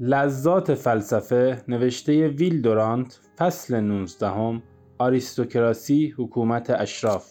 لذات فلسفه نوشته ویل دورانت فصل 19 آریستوکراسی حکومت اشراف.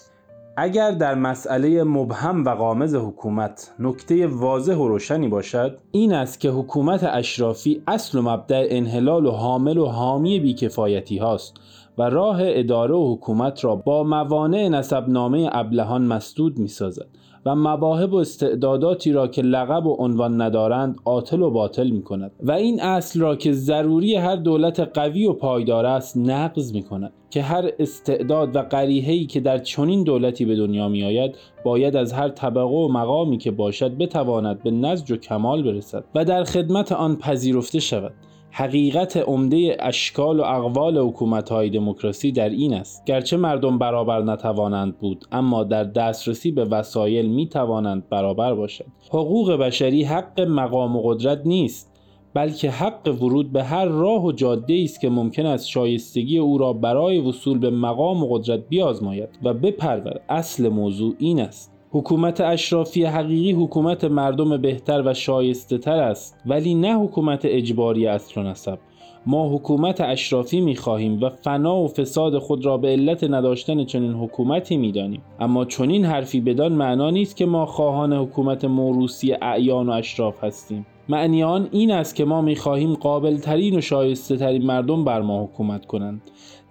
اگر در مسئله مبهم و قامز حکومت نکته واضح و روشنی باشد این است که حکومت اشرافی اصل و مبدع انحلال و حامل و حامی بیکفایتی هاست و راه اداره و حکومت را با موانع نسبنامه ابلهان مسدود می سازد و مواهب و استعداداتی را که لقب و عنوان ندارند عاطل و باطل می کند و این اصل را که ضروری هر دولت قوی و پایدار است نقض می کند که هر استعداد و قریحه‌ای که در چنین دولتی به دنیا می آید باید از هر طبقه و مقامی که باشد بتواند به نزج و کمال برسد و در خدمت آن پذیرفته شود. حقیقت عمده اشکال و اقوال حکومت های دموکراسی در این است. گرچه مردم برابر نتوانند بود اما در دسترسی به وسایل می توانند برابر باشند حقوق بشری حق مقام و قدرت نیست بلکه حق ورود به هر راه و جاده است که ممکن است شایستگی او را برای وصول به مقام و قدرت بیازماید و بپرور اصل موضوع این است. حکومت اشرافی حقیقی حکومت مردم بهتر و شایسته تر است ولی نه حکومت اجباری اصل و نسب ما حکومت اشرافی می خواهیم و فنا و فساد خود را به علت نداشتن چنین حکومتی می دانیم. اما چنین حرفی بدان معنا نیست که ما خواهان حکومت موروسی اعیان و اشراف هستیم معنی آن این است که ما می خواهیم قابل ترین و شایسته ترین مردم بر ما حکومت کنند.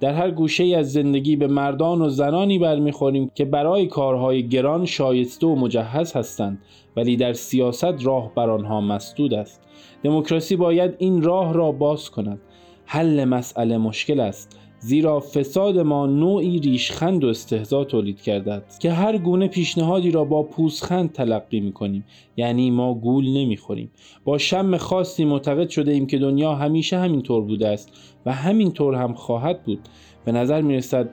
در هر گوشه از زندگی به مردان و زنانی برمیخوریم که برای کارهای گران شایسته و مجهز هستند ولی در سیاست راه بر آنها مسدود است. دموکراسی باید این راه را باز کند. حل مسئله مشکل است. زیرا فساد ما نوعی ریشخند و استهزا تولید کرده است که هر گونه پیشنهادی را با پوزخند تلقی می کنیم یعنی ما گول نمی خوریم با شم خاصی معتقد شده ایم که دنیا همیشه همین طور بوده است و همین طور هم خواهد بود. به نظر می رسد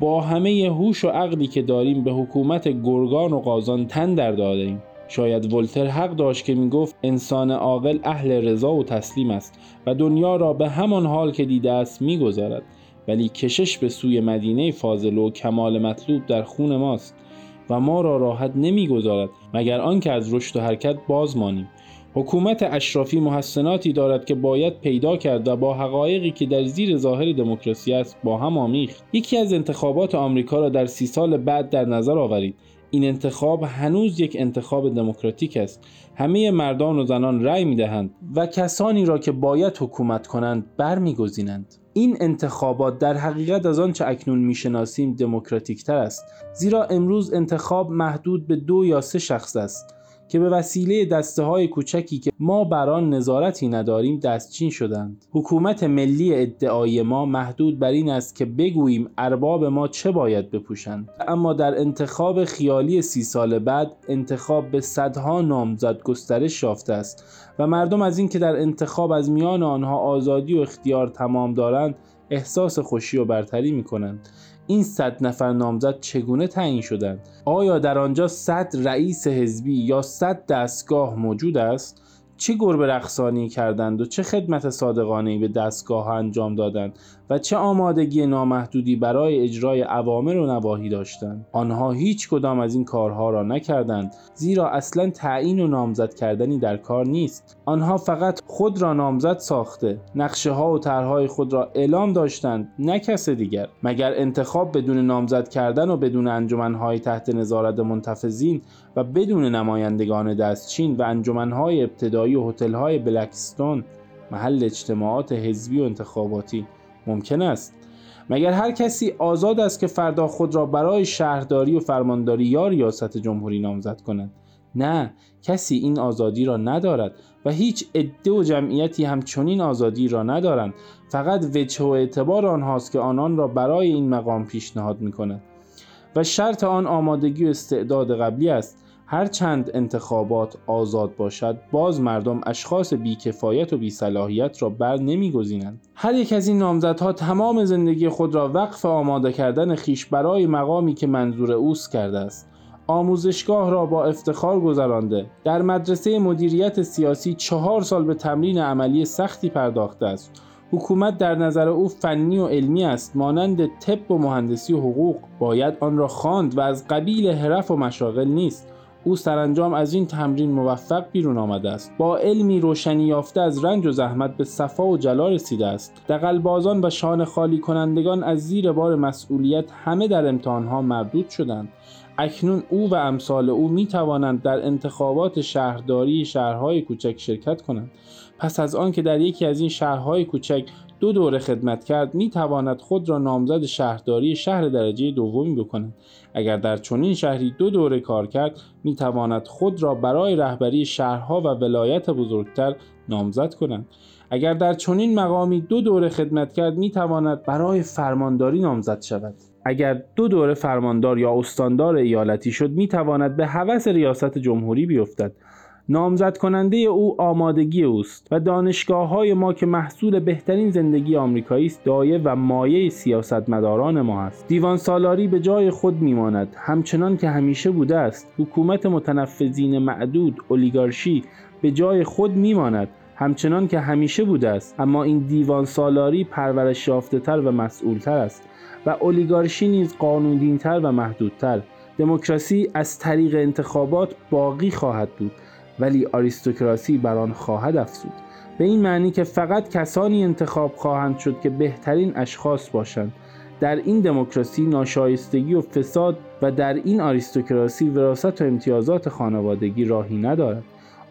با همه هوش و عقلی که داریم به حکومت گرگان و قازان تن در داده ایم. شاید ولتر حق داشت که می‌گفت انسان عاقل اهل رضا و تسلیم است و دنیا را به همان حال که دیده است می‌گذارد ولی کشش به سوی مدینه فاضل و کمال مطلوب در خون ماست و ما را راحت نمی‌گذارد مگر آنکه از رشد و حرکت باز مانیم. حکومت اشرافی محسناتی دارد که باید پیدا کرد و با حقایقی که در زیر ظاهر دموکراسی است با هم آمیخت. یکی از انتخابات آمریکا را در سی سال بعد در نظر آورید. این انتخاب هنوز یک انتخاب دموکراتیک است. همه مردان و زنان رأی می‌دهند و کسانی را که باید حکومت کنند برمیگزینند. این انتخابات در حقیقت از آنچه اکنون می‌شناسیم دموکراتیک تر است زیرا امروز انتخاب محدود به دو یا سه شخص است. که به وسیله دسته های کوچکی که ما بر آن نظارتی نداریم دستچین شدند. حکومت ملی ادعای ما محدود بر این است که بگوییم ارباب ما چه باید بپوشند. اما در انتخاب خیالی سی سال بعد انتخاب به صدها نامزد گسترش یافته است و مردم از اینکه در انتخاب از میان آنها آزادی و اختیار تمام دارند احساس خوشی و برتری می کنند این صد نفر نامزد چگونه تعیین شدند؟ آیا در آنجا صد رئیس حزبی یا صد دستگاه موجود است؟ چه گربه رقصانی کردند و چه خدمت صادقانه به دستگاه انجام دادند؟ و چه آمادگی نامحدودی برای اجرای اوامر و نواهی داشتند. آنها هیچ کدام از این کارها را نکردند زیرا اصلا تعیین و نامزد کردنی در کار نیست. آنها فقط خود را نامزد ساخته نقشه ها و طرحهای خود را اعلام داشتند نه کس دیگر. مگر انتخاب بدون نامزد کردن و بدون انجمنهای تحت نظارت منتفذین و بدون نمایندگان دستچین و انجمنهای ابتدایی و هتل‌های بلکستون محل اجتماعات حزبی و انتخاباتی؟ ممکن است. مگر هر کسی آزاد است که فردا خود را برای شهرداری و فرمانداری یا ریاست جمهوری نامزد کند؟ نه کسی این آزادی را ندارد و هیچ عده و جمعیتی هم چنین آزادی را ندارند. فقط وجه و اعتبار آنهاست که آنان را برای این مقام پیشنهاد می کند و شرط آن آمادگی و استعداد قبلی است. هر چند انتخابات آزاد باشد باز مردم اشخاص بیکفایت و بیصلاحیت را بر نمیگزینند. هر یک از این نامزدها تمام زندگی خود را وقف آماده کردن خیش برای مقامی که منظور اوست کرده است. آموزشگاه را با افتخار گذرانده در مدرسه مدیریت سیاسی چهار سال به تمرین عملی سختی پرداخته است. حکومت در نظر او فنی و علمی است مانند طب و مهندسی و حقوق. باید آن را خواند و از قبیل حرف و مشاغل نیست. او سرانجام از این تمرین موفق بیرون آمده است. با علمی روشنی یافته از رنج و زحمت به صفا و جلا رسیده است. دقلبازان و شان خالی کنندگان از زیر بار مسئولیت همه در امتحانها مردود شدند. اکنون او و امثال او می توانند در انتخابات شهرداری شهرهای کوچک شرکت کنند. پس از آن که در یکی از این شهرهای کوچک دو دوره خدمت کرد می تواند خود را نامزد شهرداری شهر درجه دومی بکند. اگر در چنین شهری دو دوره کار کرد می تواند خود را برای رهبری شهرها و ولایت بزرگتر نامزد کند. اگر در چنین مقامی دو دوره خدمت کرد می تواند برای فرمانداری نامزد شود. اگر دو دوره فرماندار یا استاندار ایالتی شد می تواند به هوس ریاست جمهوری بیفتد. نامزد کننده او آمادگی اوست و دانشگاه های ما که محصول بهترین زندگی آمریکایی است دایه و مایه سیاستمداران ما است. دیوان سالاری به جای خود میماند همچنان که همیشه بوده است. حکومت متنفذین معدود اولیگارشی به جای خود میماند همچنان که همیشه بوده است. اما این دیوان سالاری پرورش یافته تر و مسئولتر است و اولیگارشی نیز قانونینتر و محدودتر. دموکراسی از طریق انتخابات باقی خواهد بود. ولی آریستوکراسی بر آن خواهد افزود. به این معنی که فقط کسانی انتخاب خواهند شد که بهترین اشخاص باشند. در این دموکراسی ناشایستگی و فساد و در این آریستوکراسی وراست و امتیازات خانوادگی راهی ندارد.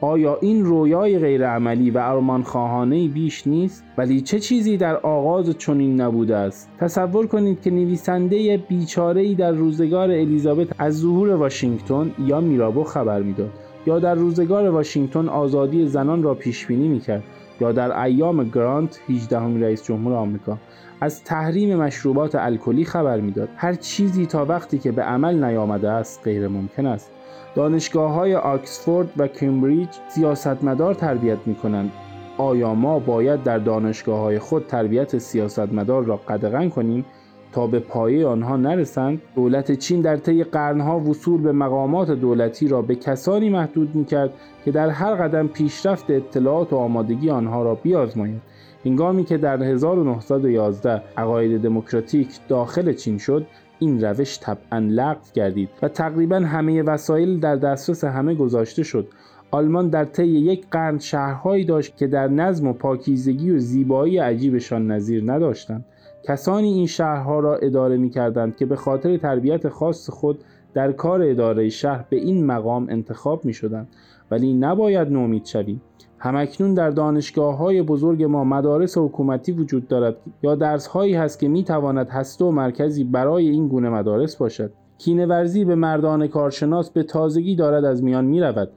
آیا این رویای غیرعملی و ارمان خواهانه بیش نیست؟ ولی چه چیزی در آغاز چنین نبوده است؟ تصور کنید که نویسنده بیچاره در روزگار الیزابت از ظهور واشنگتن یا میرابو خبر می‌داد. یا در روزگار واشنگتن آزادی زنان را پیش بینی می‌کرد یا در ایام گرانت 18 رئیس جمهور آمریکا. از تحریم مشروبات الکلی خبر می‌داد. هر چیزی تا وقتی که به عمل نیامده است غیر ممکن است. دانشگاه های آکسفورد و کمبریج سیاستمدار تربیت می کنند آیا ما باید در دانشگاه های خود تربیت سیاستمدار را قدغن کنیم؟ تا به پایه آنها نرسند دولت چین در طی قرنها وصول به مقامات دولتی را به کسانی محدود می‌کرد که در هر قدم پیشرفت اطلاعات و آمادگی آنها را بیازمایند. هنگامی که در 1911 عقاید دموکراتیک داخل چین شد این روش طبعا لغو گردید و تقریبا همه وسایل در دسترس همه گذاشته شد. آلمان در طی یک قرن شهرهایی داشت که در نظم و پاکیزگی و زیبایی عجیبشان نظیر نداشتند. کسانی این شهرها را اداره می کردند که به خاطر تربیت خاص خود در کار اداره شهر به این مقام انتخاب می شدند ولی نباید نومید شویم. همکنون در دانشگاه های بزرگ ما مدارس حکومتی وجود دارد یا درس هایی هست که می تواند هسته و مرکزی برای این گونه مدارس باشد. کینورزی به مردان کارشناس به تازگی دارد از میان می رود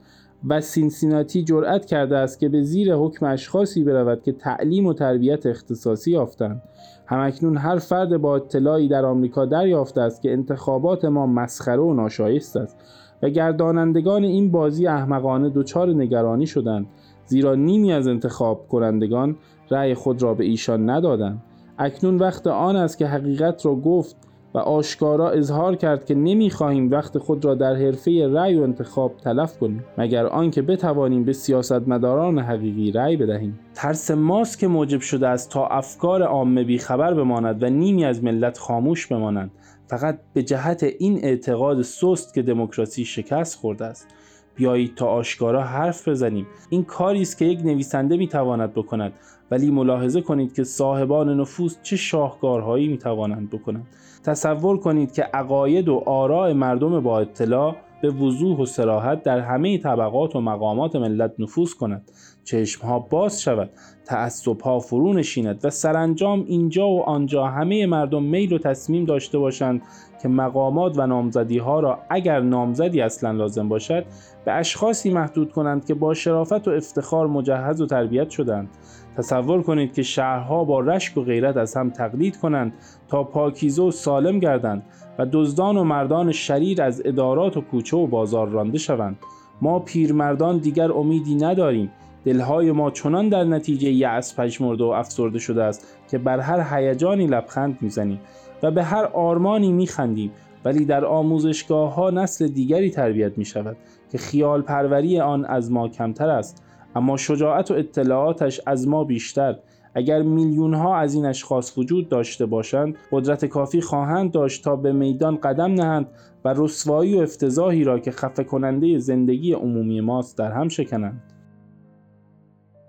و سینسیناتی جرأت کرده است که به زیر حکم اشخاصی برود که تعلیم و تربیت اختصاصی یافتند. همکنون هر فرد با اطلاعی در آمریکا دریافته است که انتخابات ما مسخره و ناشایست است و گردانندگان این بازی احمقانه دچار نگرانی شدند زیرا نیمی از انتخاب کنندگان رأی خود را به ایشان ندادند. اکنون وقت آن است که حقیقت را گفت و آشکارا اظهار کرد که نمی‌خواهیم وقت خود را در حرفه رأی و انتخاب تلف کنیم مگر آنکه بتوانیم به سیاستمداران حقیقی رأی بدهیم. ترس ماست که موجب شده است تا افکار عامه بیخبر بماند و نیمی از ملت خاموش بمانند. فقط به جهت این اعتقاد سست که دموکراسی شکست خورده است. بیایید تا آشکارا حرف بزنیم. این کاری است که یک نویسنده می‌تواند بکند. ولی ملاحظه کنید که صاحبان نفوس چه شاهکارهایی می‌توانند بکنند. تصور کنید که عقاید و آراء مردم با اطلاع به وضوح و سراحت در همه طبقات و مقامات ملت نفوذ کند. چشمها باز شود. تعصبها فرو نشیند و سرانجام اینجا و آنجا همه مردم میل و تصمیم داشته باشند که مقامات و نامزدی ها را اگر نامزدی اصلا لازم باشد به اشخاصی محدود کنند که با شرافت و افتخار مجهز و تربیت شدند. تصور کنید که شهرها با رشک و غیرت از هم تقلید کنند تا پاکیزه و سالم گردند و دزدان و مردان شریر از ادارات و کوچه و بازار رانده شوند. ما پیرمردان دیگر امیدی نداریم. دلهای ما چنان در نتیجه یأس پژمرده و افسرده شده است که بر هر هیجانی لبخند می‌زنیم. و به هر آرمانی میخندیم ولی در آموزشگاه ها نسل دیگری تربیت می شود که خیال پروری آن از ما کمتر است. اما شجاعت و اطلاعاتش از ما بیشتر. اگر میلیون ها از این اشخاص وجود داشته باشند قدرت کافی خواهند داشت تا به میدان قدم نهند و رسوایی و افتضاحی را که خفه کننده زندگی عمومی ماست در هم شکنند.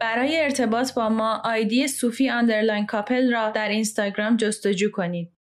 برای ارتباط با ما آیدی صوفی underline کاپل را در اینستاگرام جستجو کنید.